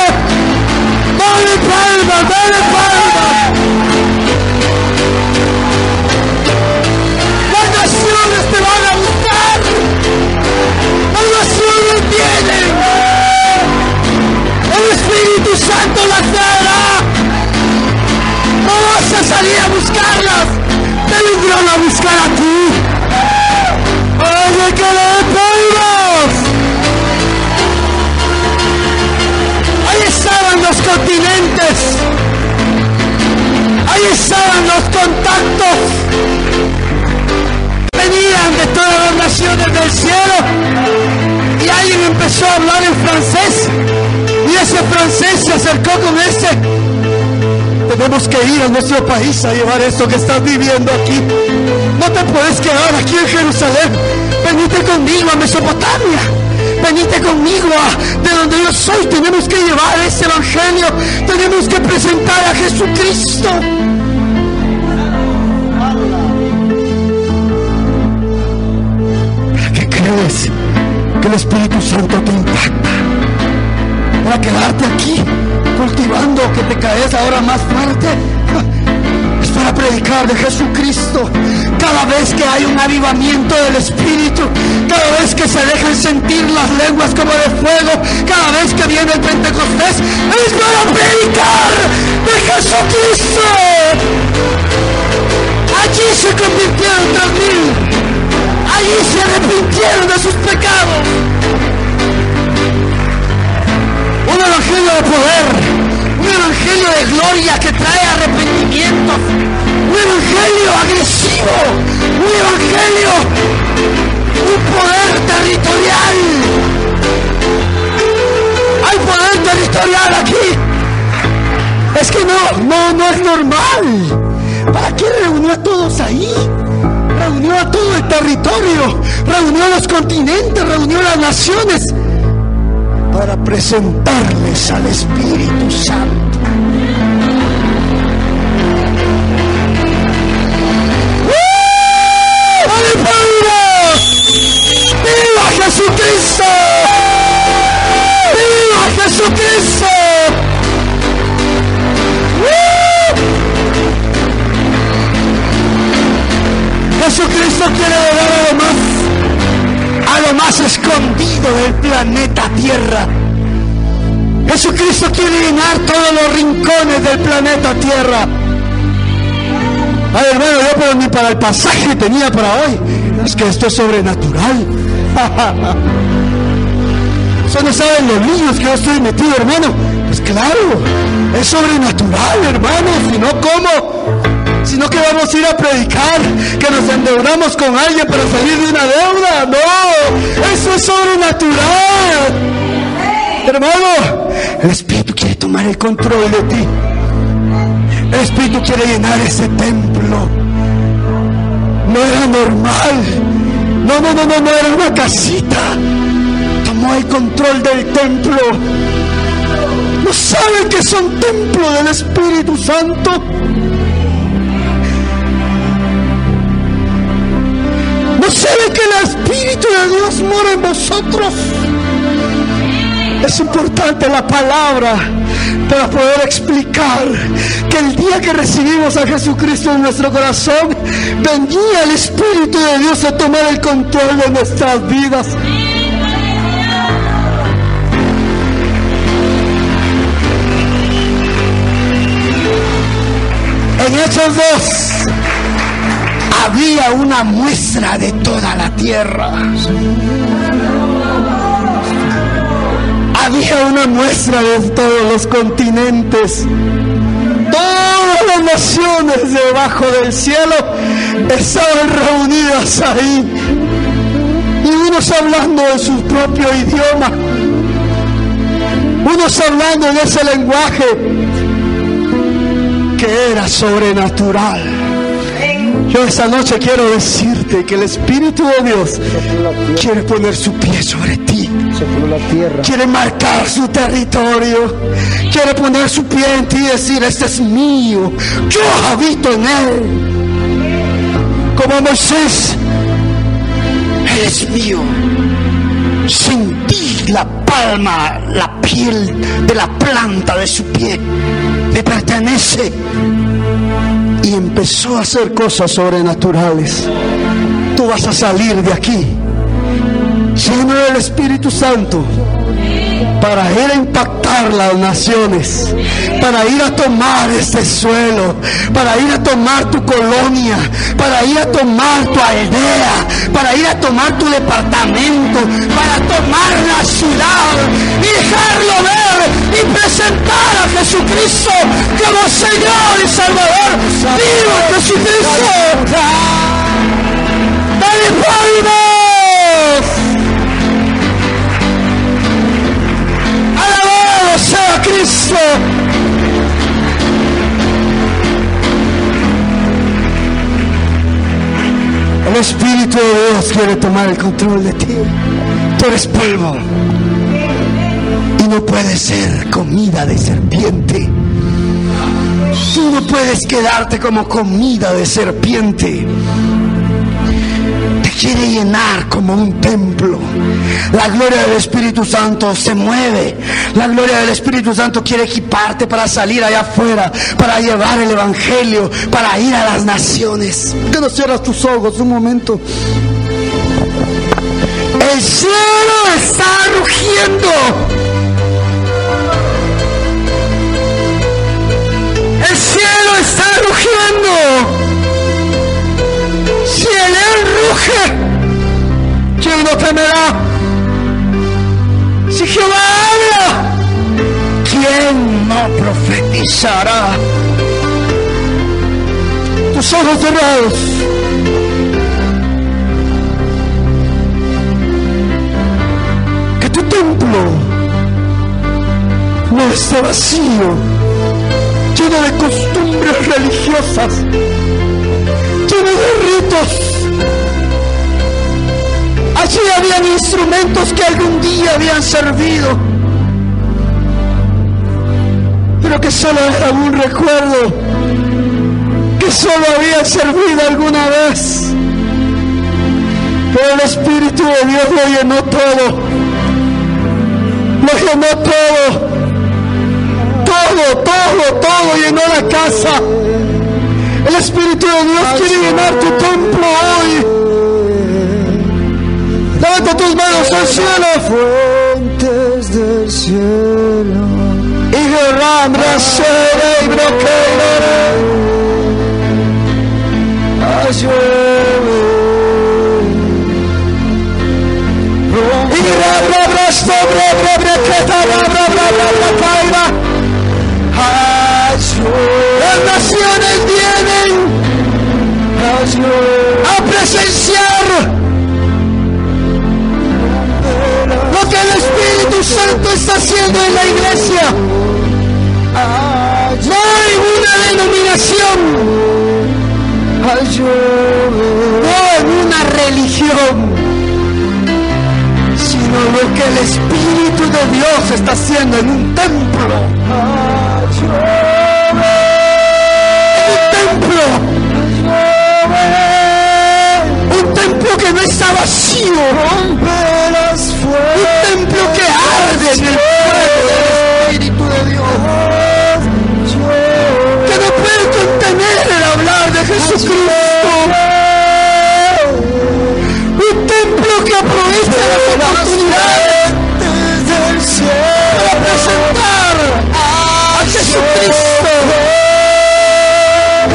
Dale palmas, dale palmas. Las naciones te van a buscar. Las naciones vienen. El Espíritu Santo las dará. No vas a salir a buscarlas. Vendrán a buscar a ti. Oye, que le palmas. estaban los continentes, ahí estaban los contactos, venían de todas las naciones del cielo y alguien empezó a hablar en francés y ese francés se acercó con ese. Tenemos que ir a nuestro país a llevar esto que estás viviendo aquí. No te puedes quedar aquí en Jerusalén. Venite conmigo a Mesopotamia venite conmigo de donde yo soy. Tenemos que llevar ese evangelio. Tenemos que presentar a Jesucristo. ¿Para qué crees que el Espíritu Santo te impacta? Para quedarte aquí cultivando que te caes ahora más fuerte para predicar de Jesucristo. Cada vez que hay un avivamiento del Espíritu, cada vez que se dejan sentir las lenguas como de fuego, cada vez que viene el Pentecostés, es para predicar de Jesucristo. Allí se convirtieron tres mil. Allí se arrepintieron de sus pecados. Un evangelio de poder un evangelio de gloria que trae arrepentimiento, un evangelio agresivo, un evangelio, un poder territorial. Hay poder territorial aquí. Es que no, no, no es normal. ¿Para qué reunió a todos ahí? Reunió a todo el territorio, reunió a los continentes, reunió a las naciones para presentarles al Espíritu Santo. ¡Viva Jesucristo! ¡Viva Jesucristo! Jesucristo quiere dar a lo más, a lo más escondido del planeta Tierra. Jesucristo quiere llenar todos los rincones del planeta Tierra. Ay, hermano, yo pero ni para el pasaje tenía para hoy. Es que esto es sobrenatural. Eso no saben los niños que yo estoy metido, hermano. Pues claro, es sobrenatural, hermano. Si no, ¿cómo? Sino que vamos a ir a predicar, que nos endeudamos con alguien para salir de una deuda. No, eso es sobrenatural. Hermano, el Espíritu quiere tomar el control de ti. El Espíritu quiere llenar ese templo. No era normal. No, no, no, no, no era una casita. Tomó el control del templo. ¿No saben que son templo del Espíritu Santo? ¿No que el Espíritu de Dios mora en vosotros? Es importante la palabra para poder explicar que el día que recibimos a Jesucristo en nuestro corazón, venía el Espíritu de Dios a tomar el control de nuestras vidas. En Hechos 2, había una muestra de toda la tierra. Había una muestra de todos los continentes. Todas las naciones debajo del cielo estaban reunidas ahí. Y unos hablando en su propio idioma. Unos hablando en ese lenguaje que era sobrenatural. Yo esta noche quiero decirte que el Espíritu de Dios quiere poner su pie sobre ti. Quiere marcar su territorio. Quiere poner su pie en ti y decir, este es mío. Yo habito en él. Como Moisés, él es mío. Sentí la palma, la piel de la planta de su pie. Le pertenece empezó a hacer cosas sobrenaturales. Tú vas a salir de aquí lleno del Espíritu Santo para ir a impactar las naciones, para ir a tomar este suelo, para ir a tomar tu colonia, para ir a tomar tu aldea, para ir a tomar tu departamento, para tomar la ciudad y dejarlo ver y presentar a Jesucristo como Señor y Salvador. ¡Viva Jesucristo! ¡Dale Cristo. El Espíritu de Dios quiere tomar el control de ti. Tú eres polvo. Y no puedes ser comida de serpiente. Tú no puedes quedarte como comida de serpiente quiere llenar como un templo. La gloria del Espíritu Santo se mueve. La gloria del Espíritu Santo quiere equiparte para salir allá afuera, para llevar el Evangelio, para ir a las naciones. Que no cierras tus ojos un momento. El cielo está rugiendo. El cielo está rugiendo. Si el él ruge, ¿quién no temerá? Si Jehová habla, ¿quién no profetizará? Tus ojos cerrados. Que tu templo no esté vacío, lleno de costumbres religiosas de ritos. Allí habían instrumentos que algún día habían servido, pero que solo era un recuerdo, que solo habían servido alguna vez. Pero el Espíritu de Dios lo llenó todo, lo llenó todo, todo, todo, todo llenó la casa. El Espíritu de Dios quiere llenar tu templo hoy. Tus manos al cielo. Fuentes del cielo. Y derrama sede y Las naciones vienen Santo está haciendo en la iglesia. No hay una denominación, no en una religión, sino lo que el Espíritu de Dios está haciendo en un templo. En un templo un templo que no está vacío. Arde en el fuego del Espíritu de Dios. Que no puede contener el hablar de Jesucristo. Un templo que aprovecha las oportunidades del cielo para presentar a Jesucristo.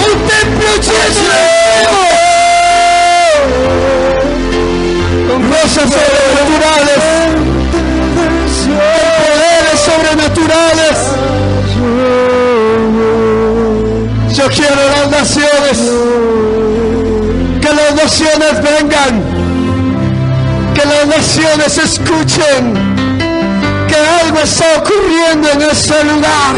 Un templo lleno de fuego. Con rosas sobrenaturales. Que las naciones vengan, que las naciones escuchen que algo está ocurriendo en ese lugar.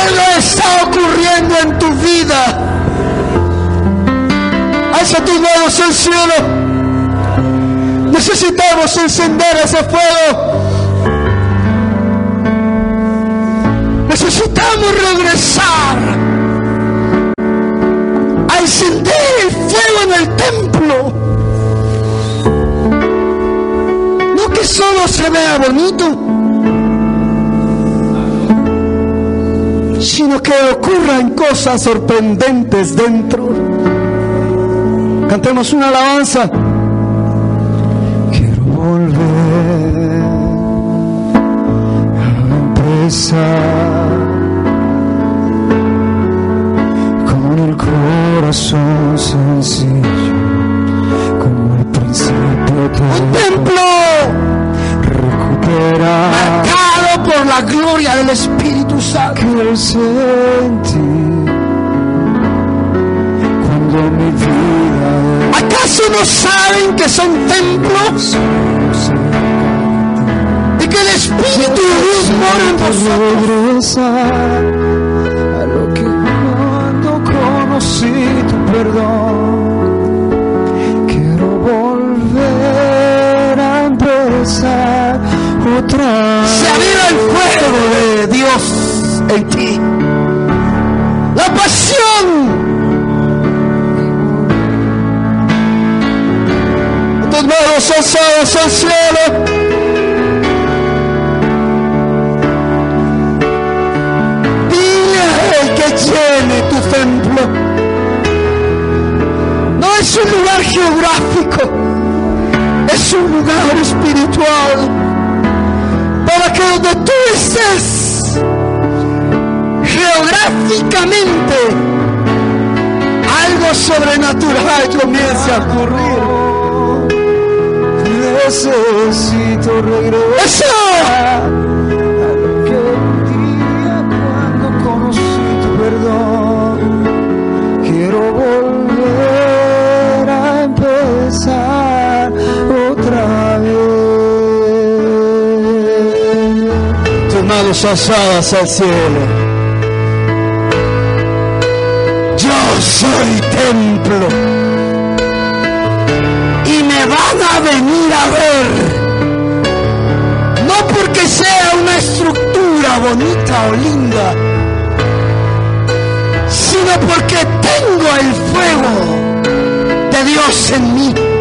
Algo está ocurriendo en tu vida. Alza tus manos al cielo. Necesitamos encender ese fuego. Necesitamos regresar a encender el fuego en el templo. No que solo se vea bonito, sino que ocurran cosas sorprendentes dentro. Cantemos una alabanza. Quiero volver a empezar corazón sencillo, como el principio Un de templo recuperar. Marcado por la gloria del Espíritu Santo. que cuando mi vida ¿Acaso no saben que son templos y que el Espíritu Dios mora en vosotros? Conocí tu perdón. Quiero volver a empezar otra Se aviva el fuego de Dios en ti. La pasión. Tus manos cielo. Dile a Él que llene tu templo. Es un lugar geográfico, es un lugar espiritual para que donde tú estés geográficamente algo sobrenatural comience a ocurrir. Necesito regresar ¡Eso! Alzadas al cielo. Yo soy templo. Y me van a venir a ver. No porque sea una estructura bonita o linda, sino porque tengo el fuego de Dios en mí.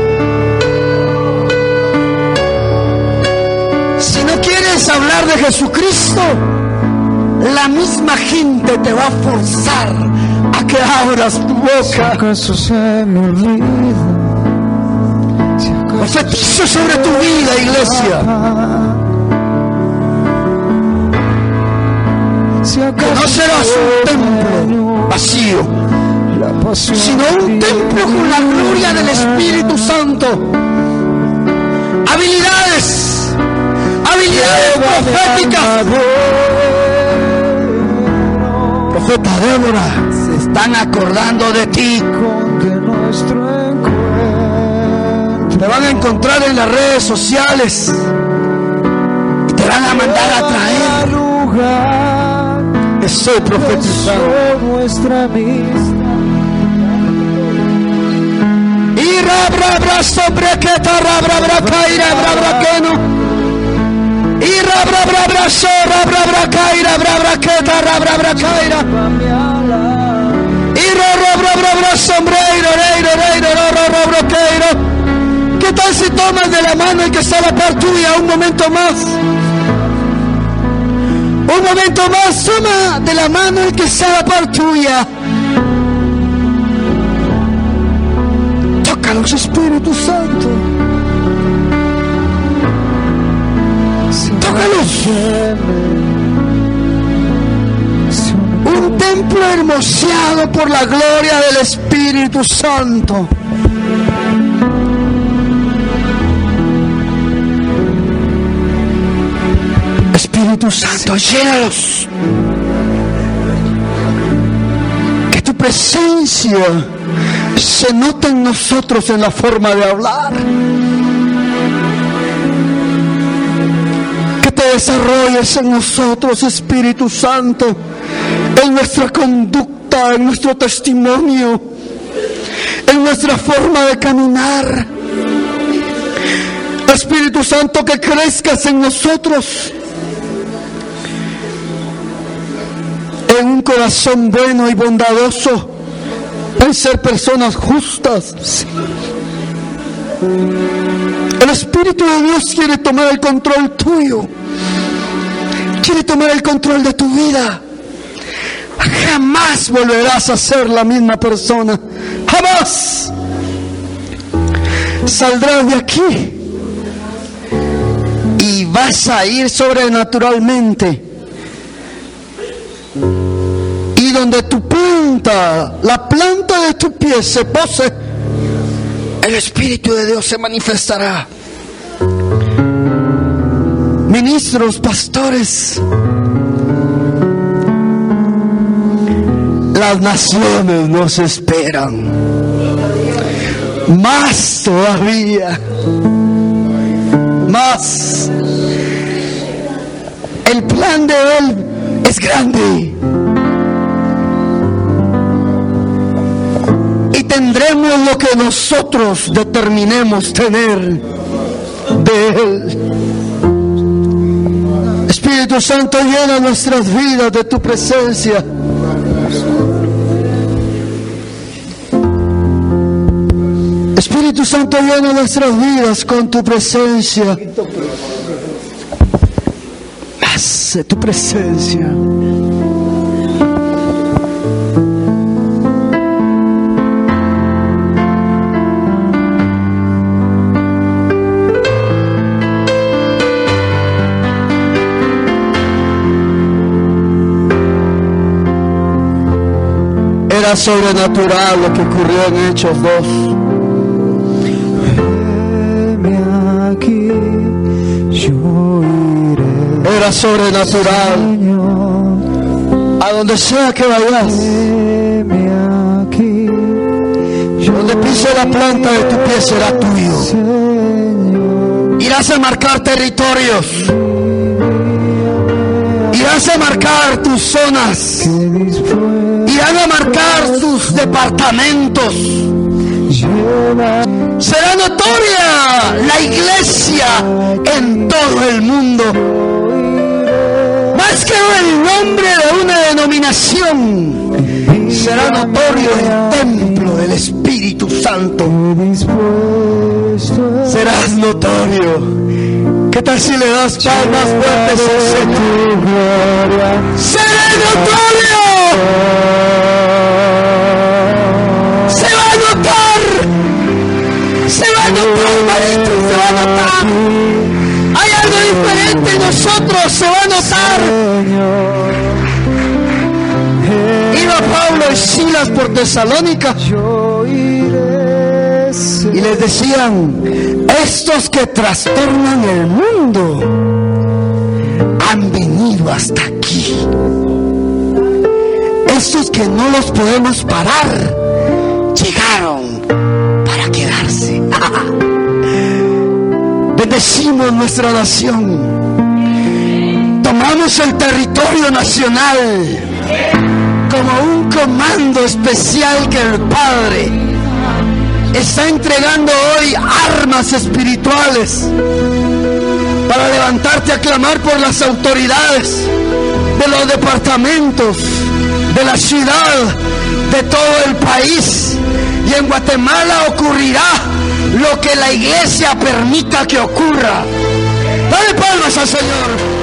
Quieres hablar de Jesucristo, la misma gente te va a forzar a que abras tu boca. ¿Acaso se me olvida? Si Profetizo sobre tu vida, iglesia. Si Que no serás un templo vacío, sino un templo con la gloria del Espíritu Santo. Proféticas. Profeta Débora, se están acordando de ti. Te van a encontrar en las redes sociales. Y te van a mandar a traer. Estoy profetizando. Rabra bra sobre que rabra bra caira bra bra que no. Y rabra bra bra so rabra bra caira bra bra que ta rabra bra caira. Y ro ro bra bra bra sombreiro reiro reiro ro ro ro bra queiro. ¿Qué tal si tomas de la mano el que está a la par tuya un momento más? Un momento más, toma de la mano el que está a la par tuya. Tócalos, Espíritu Santo. Un templo hermoseado por la gloria del Espíritu Santo. Espíritu Santo, llénalos. presencia se nota en nosotros en la forma de hablar. Desarrolles en nosotros, Espíritu Santo, en nuestra conducta, en nuestro testimonio, en nuestra forma de caminar. Espíritu Santo, que crezcas en nosotros. En un corazón bueno y bondadoso en ser personas justas. El Espíritu de Dios quiere tomar el control tuyo. Quiere tomar el control de tu vida. Jamás volverás a ser la misma persona. Jamás. Saldrás de aquí y vas a ir sobrenaturalmente donde tu planta, la planta de tu pie se pose, el Espíritu de Dios se manifestará. Ministros, pastores, las naciones nos esperan. Más todavía. Más. El plan de Él es grande. tendremos lo que nosotros determinemos tener de Él. Espíritu Santo, llena nuestras vidas de tu presencia. Espíritu Santo, llena nuestras vidas con tu presencia. Hace tu presencia. Sobrenatural lo que ocurrió en Hechos 2. aquí, yo iré. Era sobrenatural. A donde sea que vayas. aquí, donde pise la planta de tu pie será tuyo. Irás a marcar territorios. Irás a marcar tus zonas irán a marcar sus departamentos. Será notoria la iglesia en todo el mundo. Más que el nombre de una denominación, será notorio el templo del Espíritu Santo. Serás notorio. ¿Qué tal si le das palmas fuertes al Señor? ¡Será notorio! Se va a notar. Se va a notar, maestro, se va a notar. Hay algo diferente en nosotros, se va a notar. Iba Pablo y Silas por Tesalónica y les decían, estos que trastornan el mundo han venido hasta aquí estos que no los podemos parar llegaron para quedarse. Bendecimos nuestra nación. Tomamos el territorio nacional como un comando especial que el Padre está entregando hoy armas espirituales para levantarte a clamar por las autoridades de los departamentos, de la ciudad, de todo el país. Y en Guatemala ocurrirá lo que la iglesia permita que ocurra. Dale palmas al Señor.